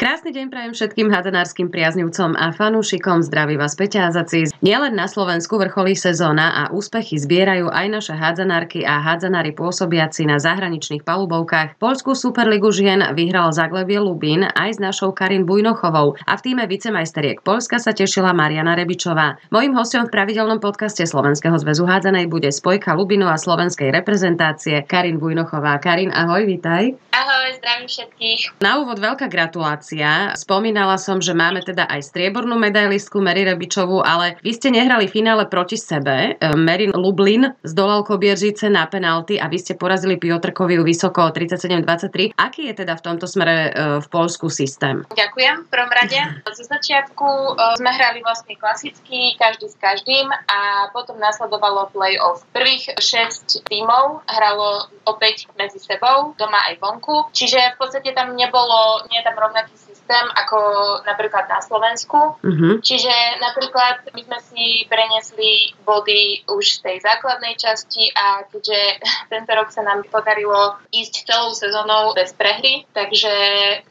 Krásny deň prajem všetkým hádzanárskym priaznivcom a fanúšikom. Zdraví vás Peťa Azacis. Nielen na Slovensku vrcholí sezóna a úspechy zbierajú aj naše hádzanárky a hádzanári pôsobiaci na zahraničných palubovkách. Polskú superligu žien vyhral Zaglebie Lubín aj s našou Karin Bujnochovou a v týme vicemajsteriek Polska sa tešila Mariana Rebičová. Mojím hostom v pravidelnom podcaste Slovenského zväzu hádzanej bude spojka Lubinu a slovenskej reprezentácie Karin Bujnochová. Karin, ahoj, vítaj. Ahoj, zdravím všetkých. Na úvod veľká gratulácia situácia. Spomínala som, že máme teda aj striebornú medailistku Mary Rebičovú, ale vy ste nehrali finále proti sebe. E, Mary Lublin zdolal Kobieržice na penalty a vy ste porazili Piotrkoviu vysoko 37-23. Aký je teda v tomto smere e, v Polsku systém? Ďakujem v prvom rade. Zo začiatku e, sme hrali vlastne klasicky, každý s každým a potom nasledovalo play-off. Prvých 6 tímov hralo opäť medzi sebou, doma aj vonku. Čiže v podstate tam nebolo, nie je tam rovnaký systém ako napríklad na Slovensku. Uh-huh. Čiže napríklad my sme si prenesli body už z tej základnej časti a keďže tento rok sa nám podarilo ísť celou sezónou bez prehry, takže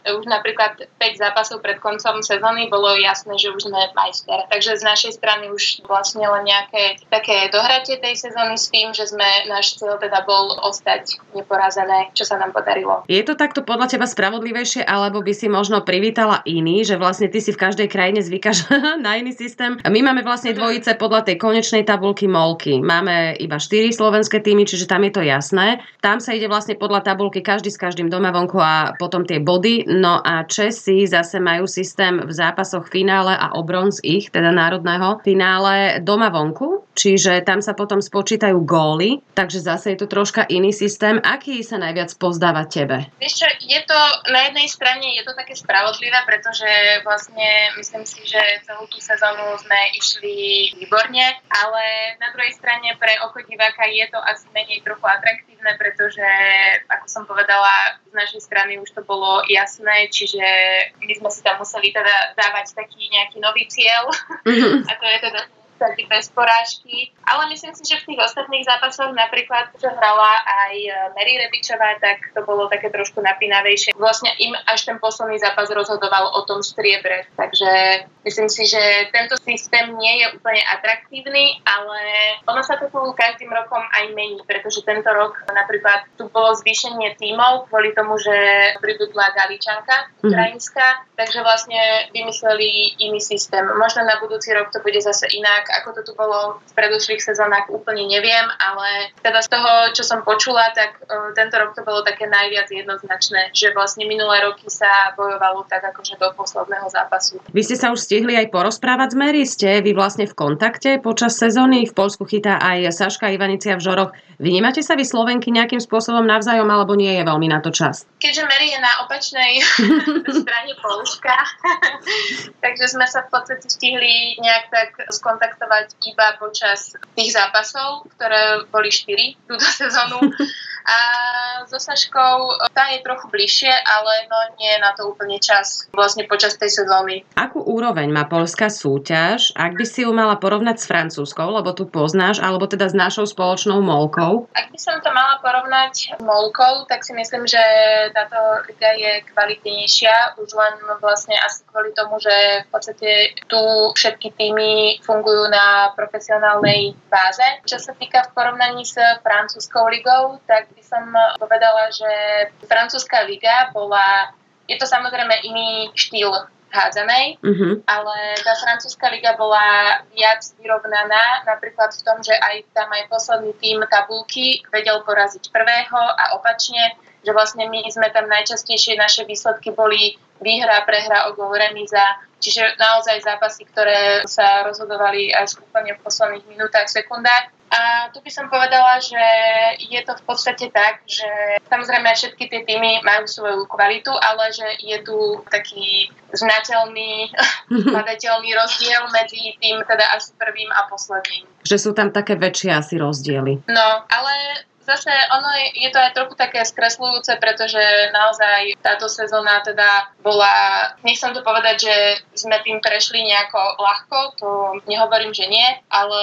už napríklad 5 zápasov pred koncom sezóny bolo jasné, že už sme majster. Takže z našej strany už vlastne len nejaké také dohratie tej sezóny s tým, že sme náš cieľ teda bol ostať neporazené, čo sa nám podarilo. Je to takto podľa teba spravodlivejšie, alebo by si možno privítala iný, že vlastne ty si v každej krajine zvykaš na iný systém. My máme vlastne dvojice podľa tej konečnej tabulky molky. Máme iba 4 slovenské týmy, čiže tam je to jasné. Tam sa ide vlastne podľa tabulky každý s každým doma vonku a potom tie body. No a Česi zase majú systém v zápasoch finále a o bronz ich, teda národného finále doma vonku, čiže tam sa potom spočítajú góly, takže zase je to troška iný systém. Aký sa najviac pozdáva tebe? Vieš čo, je to na jednej strane je to také spravodlivé, pretože vlastne myslím si, že celú tú sezónu sme išli výborne, ale na druhej strane pre oko diváka je to asi menej trochu atraktívne, pretože ako som povedala, z našej strany už to bolo jasné, čiže my sme si tam museli teda dávať taký nejaký nový cieľ mm-hmm. a to je teda taký bez porážky. Ale myslím si, že v tých ostatných zápasoch, napríklad, čo hrala aj e, Mary Rebičová, tak to bolo také trošku napínavejšie. Vlastne im až ten posledný zápas rozhodoval o tom striebre. Takže myslím si, že tento systém nie je úplne atraktívny, ale ono sa to tu každým rokom aj mení, pretože tento rok napríklad tu bolo zvýšenie tímov kvôli tomu, že pribudla Galičanka mhm. ukrajinská, mm-hmm. takže vlastne vymysleli iný systém. Možno na budúci rok to bude zase inak, ako to tu bolo v predošlých sezónach, úplne neviem, ale teda z toho, čo som počula, tak uh, tento rok to bolo také najviac jednoznačné, že vlastne minulé roky sa bojovalo tak akože do posledného zápasu. Vy ste sa už stihli aj porozprávať s Mary? Ste vy vlastne v kontakte počas sezóny? V Polsku chytá aj Saška Ivanicia v Žoroch. Vnímate sa vy Slovenky nejakým spôsobom navzájom, alebo nie je veľmi na to čas? Keďže Mary je na opačnej strane Polska, takže sme sa v podstate stihli nejak tak skontaktovať kontaktovať iba počas tých zápasov, ktoré boli 4 túto sezónu. A so Saškou tá je trochu bližšie, ale no nie je na to úplne čas vlastne počas tej sezóny. Akú úroveň má polská súťaž, ak by si ju mala porovnať s francúzskou, lebo tu poznáš, alebo teda s našou spoločnou molkou? Ak by som to mala porovnať s molkou, tak si myslím, že táto liga je kvalitnejšia, už len vlastne asi kvôli tomu, že v podstate tu všetky týmy fungujú na profesionálnej báze. Čo sa týka v porovnaní s francúzskou ligou, tak som povedala, že francúzska liga bola, je to samozrejme iný štýl hádzanej, uh-huh. ale tá francúzska liga bola viac vyrovnaná, napríklad v tom, že aj tam aj posledný tým tabulky vedel poraziť prvého a opačne, že vlastne my sme tam najčastejšie, naše výsledky boli výhra, prehra, o gol, remíza, čiže naozaj zápasy, ktoré sa rozhodovali až úplne v posledných minútach, sekundách. A tu by som povedala, že je to v podstate tak, že samozrejme všetky tie týmy majú svoju kvalitu, ale že je tu taký znateľný, hľadateľný rozdiel medzi tým teda asi prvým a posledným. Že sú tam také väčšie asi rozdiely. No, ale zase ono je, je to aj trochu také skresľujúce, pretože naozaj táto sezóna teda bola, nechcem to povedať, že sme tým prešli nejako ľahko, to nehovorím, že nie, ale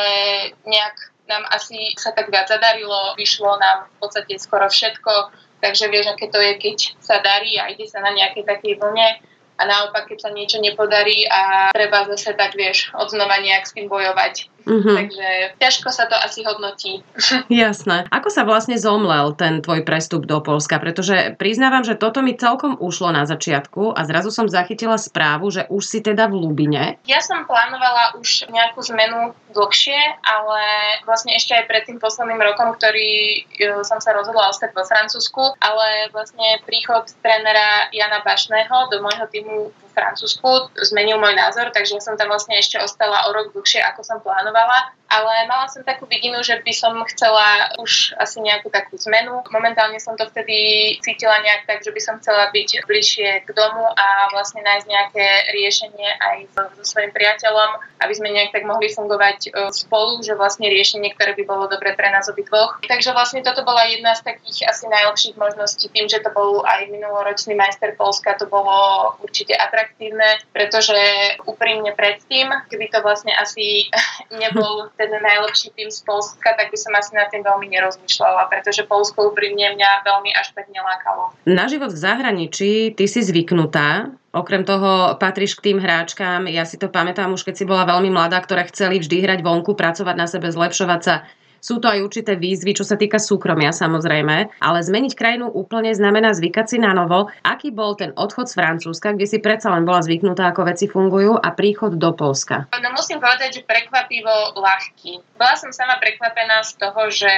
nejak nám asi sa tak viac zadarilo, vyšlo nám v podstate skoro všetko, takže vieš, aké to je, keď sa darí a ide sa na nejakej takej vlne a naopak, keď sa niečo nepodarí a treba zase tak, vieš, odznova nejak s tým bojovať. Mm-hmm. Takže ťažko sa to asi hodnotí. Jasné. Ako sa vlastne zomlel ten tvoj prestup do Polska? Pretože priznávam, že toto mi celkom ušlo na začiatku a zrazu som zachytila správu, že už si teda v Lubine. Ja som plánovala už nejakú zmenu dlhšie, ale vlastne ešte aj pred tým posledným rokom, ktorý e, som sa rozhodla ostať vo Francúzsku, ale vlastne príchod trénera Jana Bašného do môjho týmu v Francúzsku zmenil môj názor, takže som tam vlastne ešte ostala o rok dlhšie, ako som plánovala ale mala som takú vidinu, že by som chcela už asi nejakú takú zmenu. Momentálne som to vtedy cítila nejak tak, že by som chcela byť bližšie k domu a vlastne nájsť nejaké riešenie aj so, svojím priateľom, aby sme nejak tak mohli fungovať e, spolu, že vlastne riešenie, ktoré by bolo dobre pre nás obidvoch. Takže vlastne toto bola jedna z takých asi najlepších možností. Tým, že to bol aj minuloročný majster Polska, to bolo určite atraktívne, pretože úprimne predtým, keby to vlastne asi nebol ten najlepší tým z Polska, tak by som asi nad tým veľmi nerozmýšľala, pretože Polsko úprimne mňa veľmi až tak nelákalo. Na život v zahraničí ty si zvyknutá, Okrem toho patríš k tým hráčkám, ja si to pamätám už keď si bola veľmi mladá, ktoré chceli vždy hrať vonku, pracovať na sebe, zlepšovať sa sú to aj určité výzvy, čo sa týka súkromia samozrejme, ale zmeniť krajinu úplne znamená zvykať si na novo. Aký bol ten odchod z Francúzska, kde si predsa len bola zvyknutá, ako veci fungujú a príchod do Polska? No musím povedať, že prekvapivo ľahký. Bola som sama prekvapená z toho, že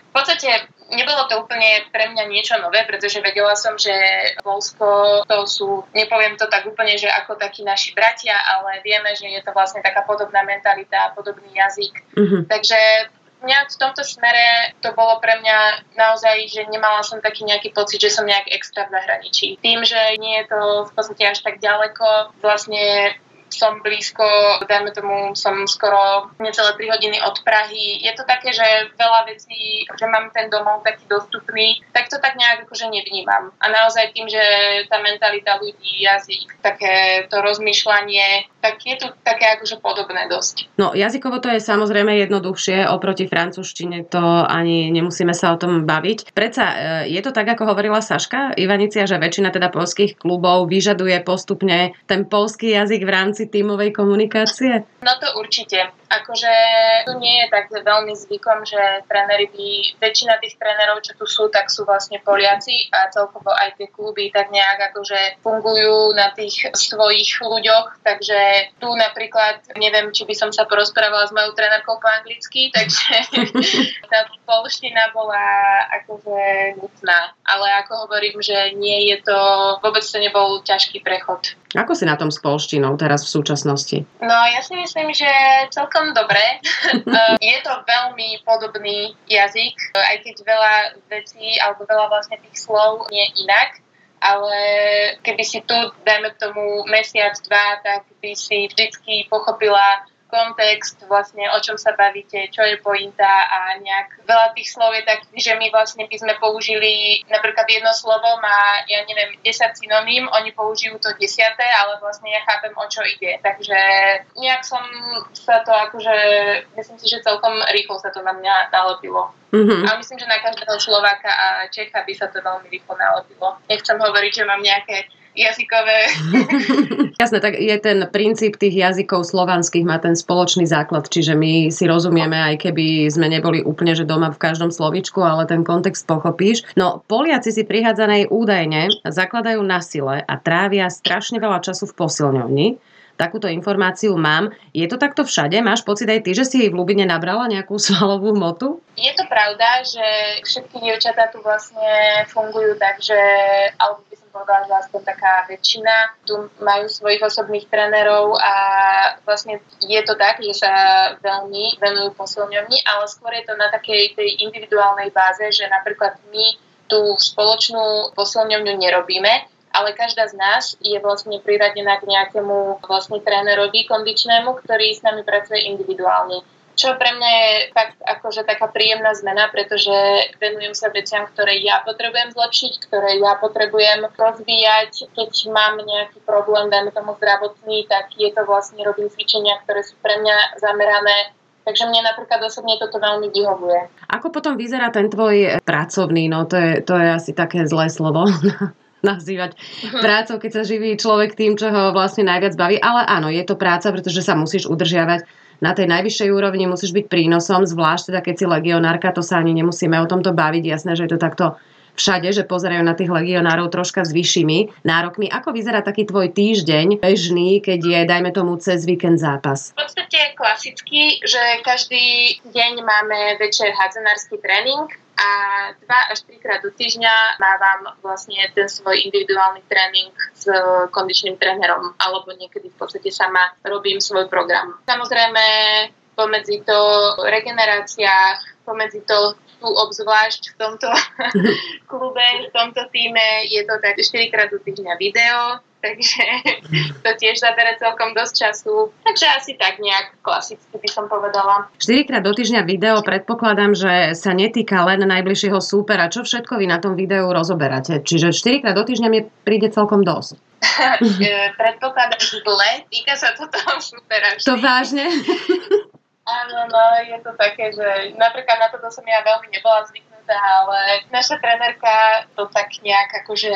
v podstate Nebolo to úplne pre mňa niečo nové, pretože vedela som, že Polsko to sú, nepoviem to tak úplne, že ako takí naši bratia, ale vieme, že je to vlastne taká podobná mentalita, podobný jazyk. Mm-hmm. Takže nejak v tomto smere to bolo pre mňa naozaj, že nemala som taký nejaký pocit, že som nejak extra v zahraničí. Tým, že nie je to v podstate až tak ďaleko, vlastne som blízko, dajme tomu, som skoro necelé 3 hodiny od Prahy. Je to také, že veľa vecí, že mám ten domov taký dostupný, tak to tak nejak akože nevnímam. A naozaj tým, že tá mentalita ľudí, jazyk, také to rozmýšľanie, tak je tu také akože podobné dosť. No jazykovo to je samozrejme jednoduchšie, oproti francúzštine to ani nemusíme sa o tom baviť. Preca e, je to tak, ako hovorila Saška Ivanicia, že väčšina teda polských klubov vyžaduje postupne ten polský jazyk v rámci tímovej komunikácie? No to určite. Akože tu nie je tak veľmi zvykom, že tréneri by, väčšina tých trénerov, čo tu sú, tak sú vlastne Poliaci a celkovo aj tie kluby tak nejak akože fungujú na tých svojich ľuďoch, takže tu napríklad, neviem, či by som sa porozprávala s mojou trénerkou po anglicky, takže tá polština bola akože nutná, ale ako hovorím, že nie je to, vôbec to nebol ťažký prechod. Ako si na tom s polštinou teraz v súčasnosti? No ja si myslím, že celkom dobre. je to veľmi podobný jazyk, aj keď veľa vecí alebo veľa vlastne tých slov nie inak ale keby si tu, dajme tomu mesiac, dva, tak by si vždycky pochopila kontext, vlastne o čom sa bavíte, čo je pointa a nejak veľa tých slov je tak, že my vlastne by sme použili napríklad jedno slovo má, ja neviem, 10 synonym, oni použijú to desiate, ale vlastne ja chápem, o čo ide. Takže nejak som sa to akože, myslím si, že celkom rýchlo sa to na mňa nalepilo. Mm-hmm. A myslím, že na každého Slováka a Čecha by sa to veľmi rýchlo nalepilo. Nechcem hovoriť, že mám nejaké jazykové. Jasné, tak je ten princíp tých jazykov slovanských má ten spoločný základ, čiže my si rozumieme, aj keby sme neboli úplne, že doma v každom slovičku, ale ten kontext pochopíš. No, Poliaci si prihádzanej údajne zakladajú na sile a trávia strašne veľa času v posilňovni. Takúto informáciu mám. Je to takto všade? Máš pocit aj ty, že si v Lubine nabrala nejakú svalovú motu? Je to pravda, že všetky dievčatá tu vlastne fungujú tak, že alebo by povedala, že aspoň taká väčšina tu majú svojich osobných trénerov a vlastne je to tak, že sa veľmi venujú posilňovni, ale skôr je to na takej tej individuálnej báze, že napríklad my tú spoločnú posilňovňu nerobíme, ale každá z nás je vlastne priradená k nejakému vlastne trénerovi kondičnému, ktorý s nami pracuje individuálne. Čo pre mňa je fakt akože taká príjemná zmena, pretože venujem sa veciam, ktoré ja potrebujem zlepšiť, ktoré ja potrebujem rozvíjať. Keď mám nejaký problém, dajme tomu zdravotný, tak je to vlastne robím cvičenia, ktoré sú pre mňa zamerané Takže mne napríklad osobne toto veľmi vyhovuje. Ako potom vyzerá ten tvoj pracovný, no to je, to je asi také zlé slovo nazývať uh-huh. prácou, keď sa živí človek tým, čo ho vlastne najviac baví. Ale áno, je to práca, pretože sa musíš udržiavať na tej najvyššej úrovni, musíš byť prínosom, zvlášť teda keď si legionárka, to sa ani nemusíme o tomto baviť, jasné, že je to takto všade, že pozerajú na tých legionárov troška s vyššími nárokmi. Ako vyzerá taký tvoj týždeň bežný, keď je, dajme tomu, cez víkend zápas? V podstate klasicky, že každý deň máme večer hadzenársky tréning, a dva až trikrát do týždňa mávam vlastne ten svoj individuálny tréning s kondičným trénerom alebo niekedy v podstate sama robím svoj program. Samozrejme pomedzi to regenerácia, pomedzi to tu obzvlášť v tomto klube, v tomto týme je to tak 4 krát do týždňa video, takže to tiež zabere celkom dosť času. Takže asi tak nejak klasicky by som povedala. 4 krát do týždňa video predpokladám, že sa netýka len najbližšieho súpera. Čo všetko vy na tom videu rozoberáte? Čiže 4 krát do týždňa mi príde celkom dosť. predpokladám zle, týka sa to toho súpera. To vážne? Áno, no, je to také, že napríklad na toto som ja veľmi nebola zvyknutá, ale naša trenerka to tak nejak akože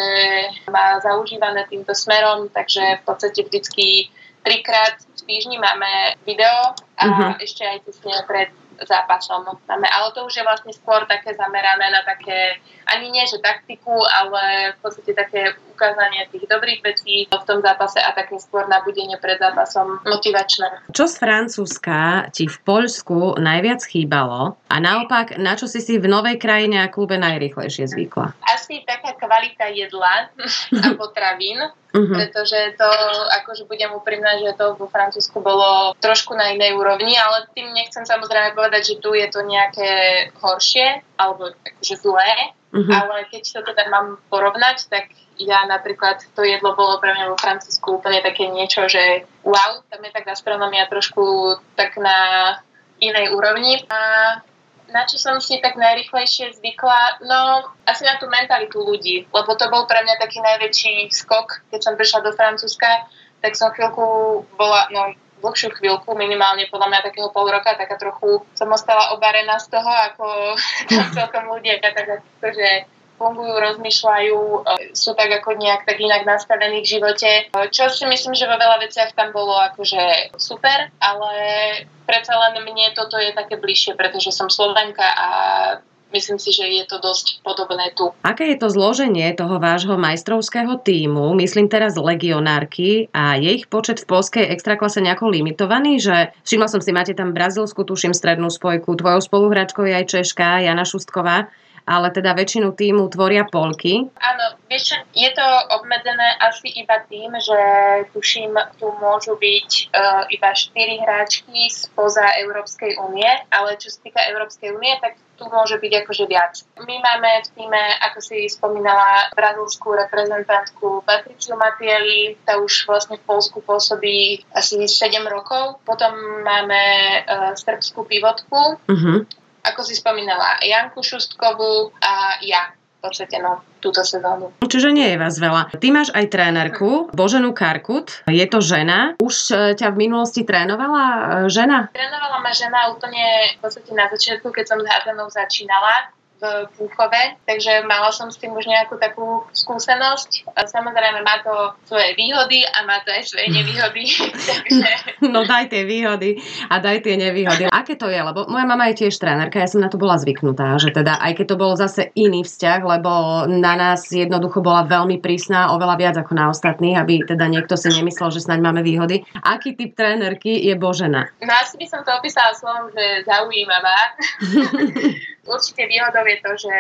má zaužívané týmto smerom, takže v podstate vždycky trikrát v týždni máme video a uh-huh. ešte aj tesne pred zápasom máme. Ale to už je vlastne skôr také zamerané na také, ani nie že taktiku, ale v podstate také ukázanie tých dobrých vecí v tom zápase a také skôr nabudenie pred zápasom motivačné. Čo z Francúzska ti v Poľsku najviac chýbalo a naopak, na čo si si v novej krajine a klube najrychlejšie zvykla? Asi taká kvalita jedla a potravín Uh-huh. Pretože to, akože budem úprimná, že to vo Francúzsku bolo trošku na inej úrovni, ale tým nechcem samozrejme povedať, že tu je to nejaké horšie alebo akože zlé, uh-huh. ale keď to teda mám porovnať, tak ja napríklad to jedlo bolo pre mňa vo Francúzsku úplne také niečo, že wow, tam je tá gastronomia trošku tak na inej úrovni. A na čo som si tak najrychlejšie zvykla? No, asi na tú mentalitu ľudí, lebo to bol pre mňa taký najväčší skok, keď som prišla do Francúzska, tak som chvíľku bola, no dlhšiu chvíľku, minimálne podľa mňa takého pol roka, taká trochu som ostala obarená z toho, ako tam celkom ľudia tak akože fungujú, rozmýšľajú, e, sú tak ako nejak tak inak nastavení v živote. E, čo si myslím, že vo veľa veciach tam bolo akože super, ale predsa len mne toto je také bližšie, pretože som Slovenka a myslím si, že je to dosť podobné tu. Aké je to zloženie toho vášho majstrovského týmu, myslím teraz legionárky a je ich počet v polskej extraklase nejako limitovaný, že všimla som si, máte tam brazilskú, tuším, strednú spojku, tvojou spoluhráčkou je aj Češka, Jana Šustková ale teda väčšinu týmu tvoria polky. Áno, vieš, je to obmedzené asi iba tým, že tuším, tu môžu byť uh, iba 4 hráčky spoza Európskej únie, ale čo sa týka Európskej únie, tak tu môže byť akože viac. My máme v týme, ako si spomínala, brazilskú reprezentantku Patriciu Matieli, tá už vlastne v Polsku pôsobí asi 7 rokov. Potom máme uh, srbskú pivotku, uh-huh ako si spomínala, Janku Šustkovú a ja v podstate no, túto sezónu. Čiže nie je vás veľa. Ty máš aj trénerku, Boženu Karkut. Je to žena. Už e, ťa v minulosti trénovala e, žena? Trénovala ma žena úplne v podstate na začiatku, keď som s Hádanou začínala v Púchove, takže mala som s tým už nejakú takú skúsenosť. A samozrejme má to svoje výhody a má to aj svoje nevýhody. takže... No daj tie výhody a daj tie nevýhody. Aké to je? Lebo moja mama je tiež trénerka, ja som na to bola zvyknutá, že teda aj keď to bol zase iný vzťah, lebo na nás jednoducho bola veľmi prísna, oveľa viac ako na ostatných, aby teda niekto si nemyslel, že snáď máme výhody. Aký typ trénerky je Božena? No asi by som to opísala slovom, že zaujímavá. Určite výhodou je to, že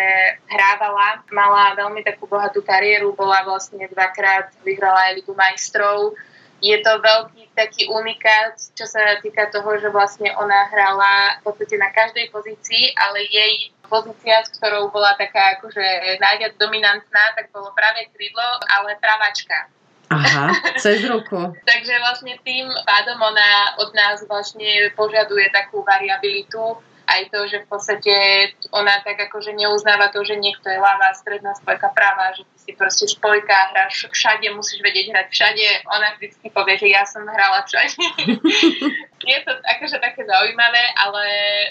hrávala, mala veľmi takú bohatú kariéru, bola vlastne dvakrát, vyhrala aj Ligu majstrov. Je to veľký taký unikát, čo sa týka toho, že vlastne ona hrala v podstate na každej pozícii, ale jej pozícia, s ktorou bola taká akože najviac dominantná, tak bolo práve krídlo, ale pravačka. Aha, cez ruku. Takže vlastne tým pádom ona od nás vlastne požaduje takú variabilitu, aj to, že v podstate ona tak akože neuznáva to, že niekto je ľavá, stredná spojka, práva, že ty si proste spojka, hráš všade, musíš vedieť hrať všade. Ona vždycky povie, že ja som hrala všade. je to akože také zaujímavé, ale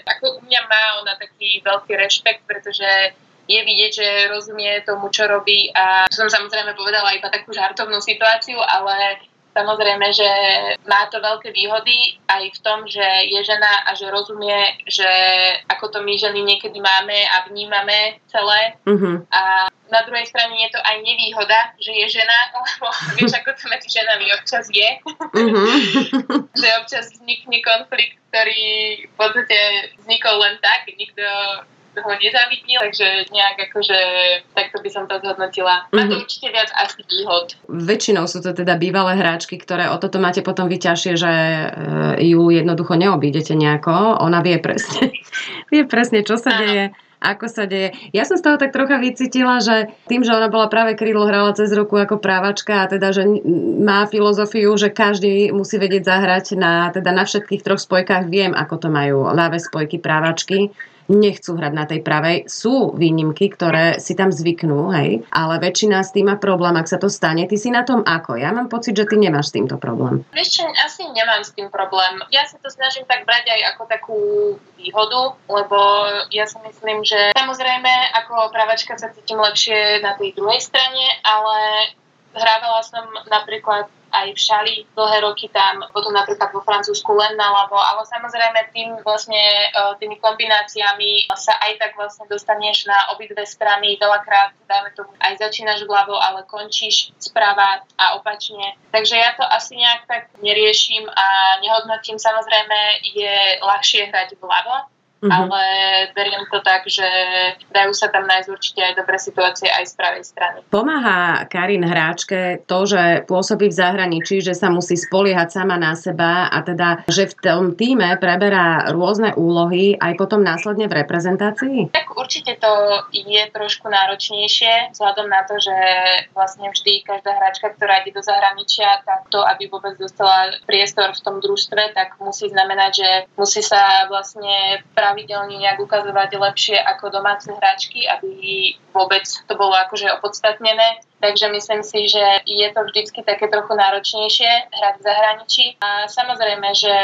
ako u mňa má ona taký veľký rešpekt, pretože je vidieť, že rozumie tomu, čo robí a som samozrejme povedala iba takú žartovnú situáciu, ale Samozrejme, že má to veľké výhody aj v tom, že je žena a že rozumie, že ako to my ženy niekedy máme a vnímame celé. Uh-huh. A na druhej strane je to aj nevýhoda, že je žena, lebo vieš, ako to medzi ženami občas je. Uh-huh. že občas vznikne konflikt, ktorý v podstate vznikol len tak, nikto ho nezavidnil, takže nejak akože takto by som to zhodnotila. Má to mm-hmm. určite viac asi výhod. Väčšinou sú to teda bývalé hráčky, ktoré o toto máte potom vyťažšie, že e, ju jednoducho neobídete nejako. Ona vie presne, vie presne, čo sa deje ako sa deje. Ja som z toho tak trocha vycítila, že tým, že ona bola práve krídlo hrala cez roku ako právačka a teda, že má filozofiu, že každý musí vedieť zahrať na, teda na všetkých troch spojkách. Viem, ako to majú ľavé spojky právačky nechcú hrať na tej pravej. Sú výnimky, ktoré si tam zvyknú, hej, ale väčšina s tým má problém, ak sa to stane. Ty si na tom ako? Ja mám pocit, že ty nemáš s týmto problém. Vieš čo, asi nemám s tým problém. Ja sa to snažím tak brať aj ako takú výhodu, lebo ja si myslím, že samozrejme ako pravačka sa cítim lepšie na tej druhej strane, ale hrávala som napríklad aj v Šali dlhé roky tam, potom napríklad vo Francúzsku len na lavo, ale samozrejme tým vlastne e, tými kombináciami sa aj tak vlastne dostaneš na obidve strany, veľakrát dajme tomu aj začínaš vľavo, ale končíš sprava a opačne. Takže ja to asi nejak tak neriešim a nehodnotím. Samozrejme je ľahšie hrať vľavo, Mm-hmm. Ale beriem to tak, že dajú sa tam nájsť určite aj dobré situácie aj z pravej strany. Pomáha Karin hráčke to, že pôsobí v zahraničí, že sa musí spoliehať sama na seba a teda, že v tom týme preberá rôzne úlohy aj potom následne v reprezentácii? Tak určite to je trošku náročnejšie, vzhľadom na to, že vlastne vždy každá hráčka, ktorá ide do zahraničia, tak to, aby vôbec dostala priestor v tom družstve, tak musí znamenať, že musí sa vlastne pravidelne nejak ukazovať lepšie ako domáce hráčky, aby vôbec to bolo akože opodstatnené. Takže myslím si, že je to vždycky také trochu náročnejšie hrať v zahraničí. A samozrejme, že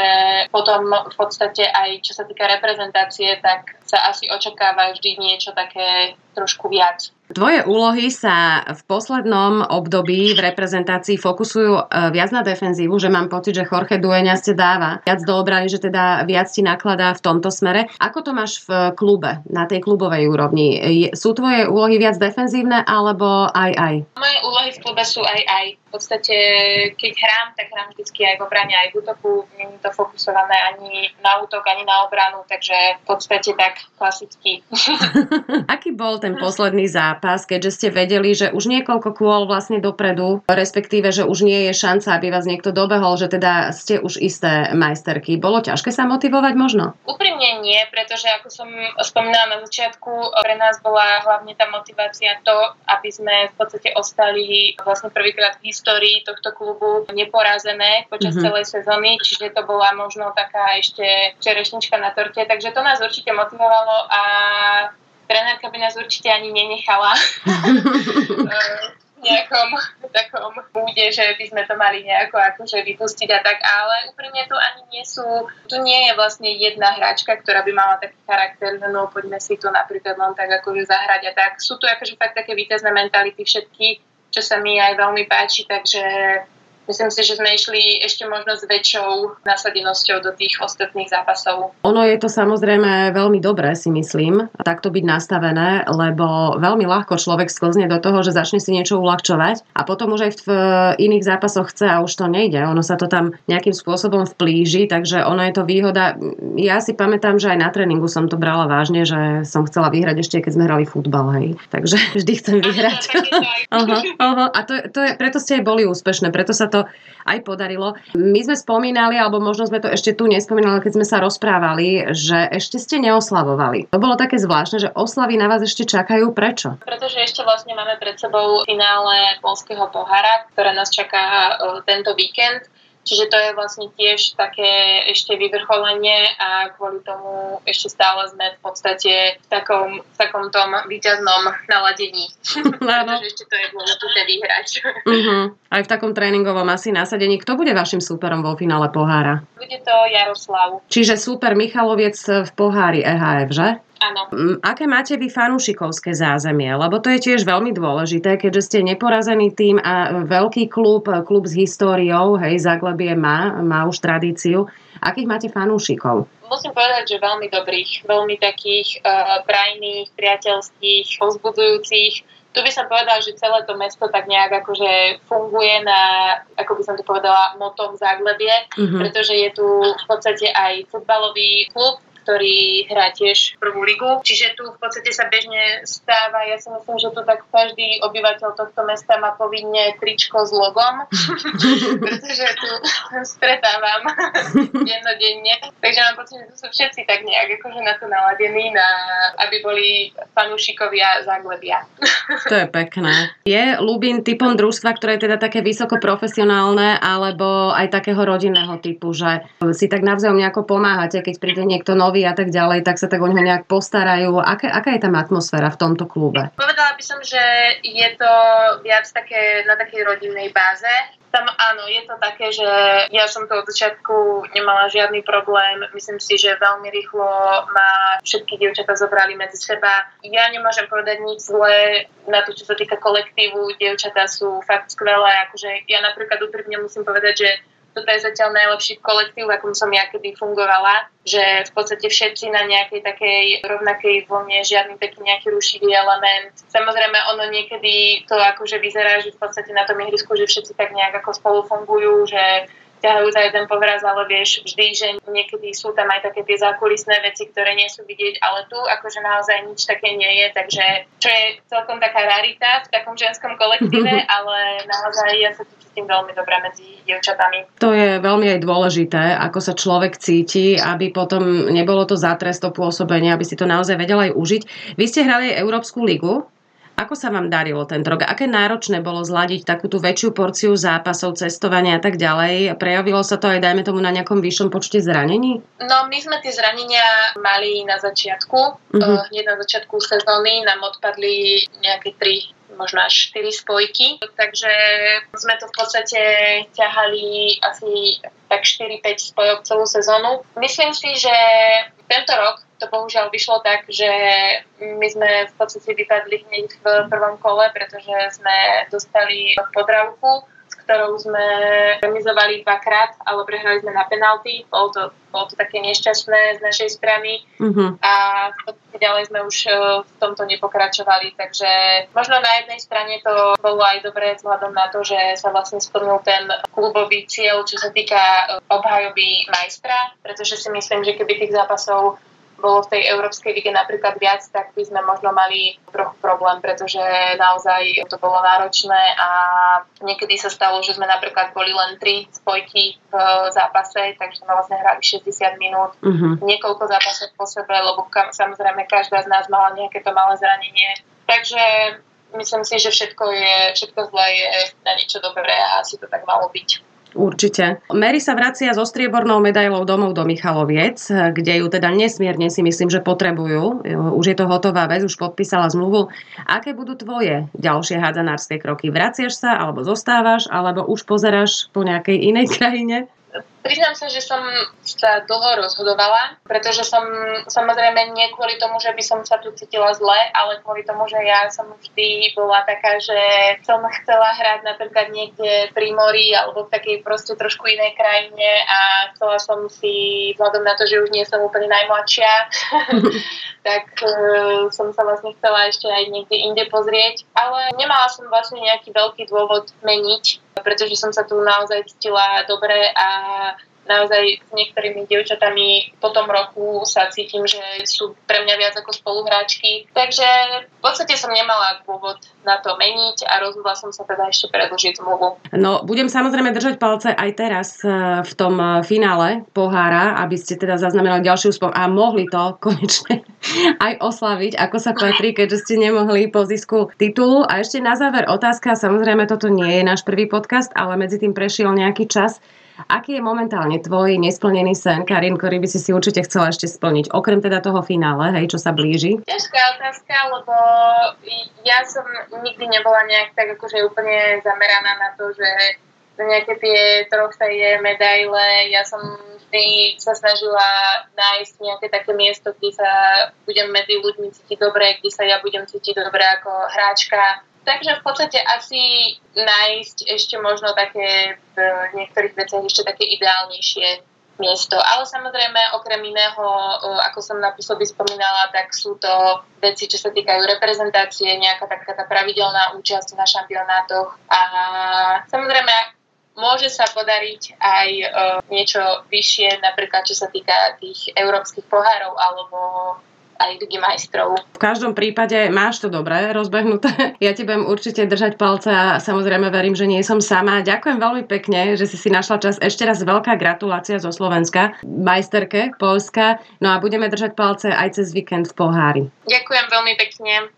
potom v podstate aj čo sa týka reprezentácie, tak sa asi očakáva vždy niečo také trošku viac. Tvoje úlohy sa v poslednom období v reprezentácii fokusujú e, viac na defenzívu, že mám pocit, že Jorge Dueňa ste dáva viac do obrany, že teda viac ti nakladá v tomto smere. Ako to máš v klube, na tej klubovej úrovni? Sú tvoje úlohy viac defenzívne alebo aj aj? Moje úlohy v klube sú aj aj. V podstate, keď hrám, tak hrám vždy aj v obrane, aj v útoku. Nie je to fokusované ani na útok, ani na obranu, takže v podstate tak klasicky. Aký bol ten posledný zápas, keďže ste vedeli, že už niekoľko kôl vlastne dopredu, respektíve, že už nie je šanca, aby vás niekto dobehol, že teda ste už isté majsterky. Bolo ťažké sa motivovať možno? Úprimne nie, pretože ako som spomínala na začiatku, pre nás bola hlavne tá motivácia to, aby sme v podstate ostali vlastne prvýkrát v histórii tohto klubu neporazené počas mm-hmm. celej sezóny, čiže to bola možno taká ešte čerešnička na torte, takže to nás určite motivovalo a trenérka by nás určite ani nenechala v nejakom takom bude, že by sme to mali nejako akože vypustiť a tak, ale úprimne tu ani nie sú, tu nie je vlastne jedna hráčka, ktorá by mala taký charakter, no poďme si to napríklad len tak akože zahrať a tak. Sú tu akože fakt také víťazné mentality všetky, čo sa mi aj veľmi páči, takže Myslím si, že sme išli ešte možno s väčšou nasadenosťou do tých ostatných zápasov. Ono je to samozrejme veľmi dobré, si myslím, takto byť nastavené, lebo veľmi ľahko človek sklzne do toho, že začne si niečo uľahčovať a potom už aj v iných zápasoch chce a už to nejde. Ono sa to tam nejakým spôsobom vplíži, takže ono je to výhoda. Ja si pamätám, že aj na tréningu som to brala vážne, že som chcela vyhrať ešte, keď sme hrali futbal, hej. Takže vždy chcem vyhrať. aha, aha. A to, to je, preto ste aj boli úspešné, preto sa to to aj podarilo. My sme spomínali, alebo možno sme to ešte tu nespomínali, keď sme sa rozprávali, že ešte ste neoslavovali. To bolo také zvláštne, že oslavy na vás ešte čakajú. Prečo? Pretože ešte vlastne máme pred sebou finále Polského pohára, ktoré nás čaká e, tento víkend. Čiže to je vlastne tiež také ešte vyvrcholenie a kvôli tomu ešte stále sme v podstate v takom, v takom tom výťaznom naladení. Pretože ešte to je dôležité vyhrať. Uh-huh. Aj v takom tréningovom asi nasadení. Kto bude vašim súperom vo finále pohára? Bude to Jaroslav. Čiže super Michaloviec v pohári EHF, že? Áno. Aké máte vy fanúšikovské zázemie? Lebo to je tiež veľmi dôležité, keďže ste neporazený tým a veľký klub, klub s históriou, hej, Zaglebie má, má už tradíciu. Akých máte fanúšikov? Musím povedať, že veľmi dobrých, veľmi takých uh, prajných, priateľských, povzbudzujúcich. Tu by som povedala, že celé to mesto tak nejak akože funguje na, ako by som to povedala, motom Záglebie, mm-hmm. pretože je tu v podstate aj futbalový klub, ktorý hrá tiež prvú ligu. Čiže tu v podstate sa bežne stáva, ja si myslím, že tu tak každý obyvateľ tohto mesta má povinne tričko s logom, pretože tu stretávam dennodenne. Takže mám pocit, že tu sú všetci tak nejak akože na to naladení, na, aby boli fanúšikovia Zaglebia. to je pekné. Je Lubin typom družstva, ktoré je teda také vysoko profesionálne, alebo aj takého rodinného typu, že si tak navzájom nejako pomáhate, keď príde niekto nový a tak ďalej, tak sa tak o neho nejak postarajú. Aké, aká je tam atmosféra v tomto klube? Povedala by som, že je to viac také na takej rodinnej báze. Tam áno, je to také, že ja som to od začiatku nemala žiadny problém. Myslím si, že veľmi rýchlo ma všetky dievčatá zobrali medzi seba. Ja nemôžem povedať nič zlé na to, čo sa týka kolektívu. Dievčatá sú fakt skvelé. Akože ja napríklad úprimne musím povedať, že toto je zatiaľ najlepší kolektív, akom som ja kedy fungovala, že v podstate všetci na nejakej takej rovnakej vlne, žiadny taký nejaký rušivý element. Samozrejme, ono niekedy to akože vyzerá, že v podstate na tom ihrisku, že všetci tak nejak ako spolu fungujú, že ťahajú za jeden povraz, ale vieš vždy, že niekedy sú tam aj také tie zákulisné veci, ktoré nie sú vidieť, ale tu akože naozaj nič také nie je, takže čo je celkom taká rarita v takom ženskom kolektíve, ale naozaj ja sa cítim veľmi dobre medzi dievčatami. To je veľmi aj dôležité, ako sa človek cíti, aby potom nebolo to zatresto pôsobenie, aby si to naozaj vedel aj užiť. Vy ste hrali Európsku ligu, ako sa vám darilo tento rok? Aké náročné bolo zladiť takú tú väčšiu porciu zápasov, cestovania a tak ďalej? Prejavilo sa to aj, dajme tomu, na nejakom vyššom počte zranení? No, my sme tie zranenia mali na začiatku. Uh-huh. Hneď na začiatku sezóny nám odpadli nejaké tri možno až 4 spojky, takže sme to v podstate ťahali asi tak 4-5 spojok celú sezónu. Myslím si, že tento rok to bohužiaľ vyšlo tak, že my sme v podstate vypadli hneď v prvom kole, pretože sme dostali podravku, s ktorou sme remizovali dvakrát, ale prehrali sme na penalty. Bolo to, bolo to také nešťastné z našej strany uh-huh. a v podstate ďalej sme už e, v tomto nepokračovali. Takže možno na jednej strane to bolo aj dobré vzhľadom na to, že sa vlastne splnil ten klubový cieľ, čo sa týka e, obhajoby majstra, pretože si myslím, že keby tých zápasov bolo v tej Európskej lige napríklad viac, tak by sme možno mali trochu problém, pretože naozaj to bolo náročné a niekedy sa stalo, že sme napríklad boli len tri spojky v zápase, takže sme vlastne hrali 60 minút, uh-huh. niekoľko zápasov po sebe, lebo kam, samozrejme každá z nás mala nejaké to malé zranenie. Takže myslím si, že všetko je, všetko zlé je na niečo dobré a asi to tak malo byť. Určite. Mary sa vracia so striebornou medailou domov do Michaloviec, kde ju teda nesmierne si myslím, že potrebujú. Už je to hotová vec, už podpísala zmluvu. Aké budú tvoje ďalšie hádzanárske kroky? Vraciaš sa, alebo zostávaš, alebo už pozeráš po nejakej inej krajine? Priznám sa, že som sa dlho rozhodovala, pretože som samozrejme nie kvôli tomu, že by som sa tu cítila zle, ale kvôli tomu, že ja som vždy bola taká, že som chcela hrať napríklad niekde pri mori alebo v takej proste trošku inej krajine a chcela som si, vzhľadom na to, že už nie som úplne najmladšia, tak uh, som sa vlastne chcela ešte aj niekde inde pozrieť, ale nemala som vlastne nejaký veľký dôvod meniť pretože som sa tu naozaj cítila dobre a naozaj s niektorými dievčatami po tom roku sa cítim, že sú pre mňa viac ako spoluhráčky. Takže v podstate som nemala dôvod na to meniť a rozhodla som sa teda ešte predlžiť zmluvu. No, budem samozrejme držať palce aj teraz e, v tom e, finále pohára, aby ste teda zaznamenali ďalší úspech a mohli to konečne aj oslaviť, ako sa patrí, keďže ste nemohli po zisku titulu. A ešte na záver otázka, samozrejme toto nie je náš prvý podcast, ale medzi tým prešiel nejaký čas. Aký je momentálne tvoj nesplnený sen, Karin, ktorý by si si určite chcela ešte splniť, okrem teda toho finále, hej, čo sa blíži? Ťažká otázka, lebo ja som nikdy nebola nejak tak akože úplne zameraná na to, že nejaké tie trofeje, medaile. Ja som vždy sa snažila nájsť nejaké také miesto, kde sa budem medzi ľuďmi cítiť dobre, kde sa ja budem cítiť dobre ako hráčka. Takže v podstate asi nájsť ešte možno také v niektorých veciach ešte také ideálnejšie miesto. Ale samozrejme, okrem iného, ako som na pôsoby spomínala, tak sú to veci, čo sa týkajú reprezentácie, nejaká taká tá pravidelná účasť na šampionátoch a samozrejme môže sa podariť aj uh, niečo vyššie, napríklad čo sa týka tých európskych pohárov alebo aj Ligy majstrov. V každom prípade máš to dobré rozbehnuté. Ja ti budem určite držať palce a samozrejme verím, že nie som sama. Ďakujem veľmi pekne, že si si našla čas. Ešte raz veľká gratulácia zo Slovenska, majsterke Polska. No a budeme držať palce aj cez víkend v pohári. Ďakujem veľmi pekne.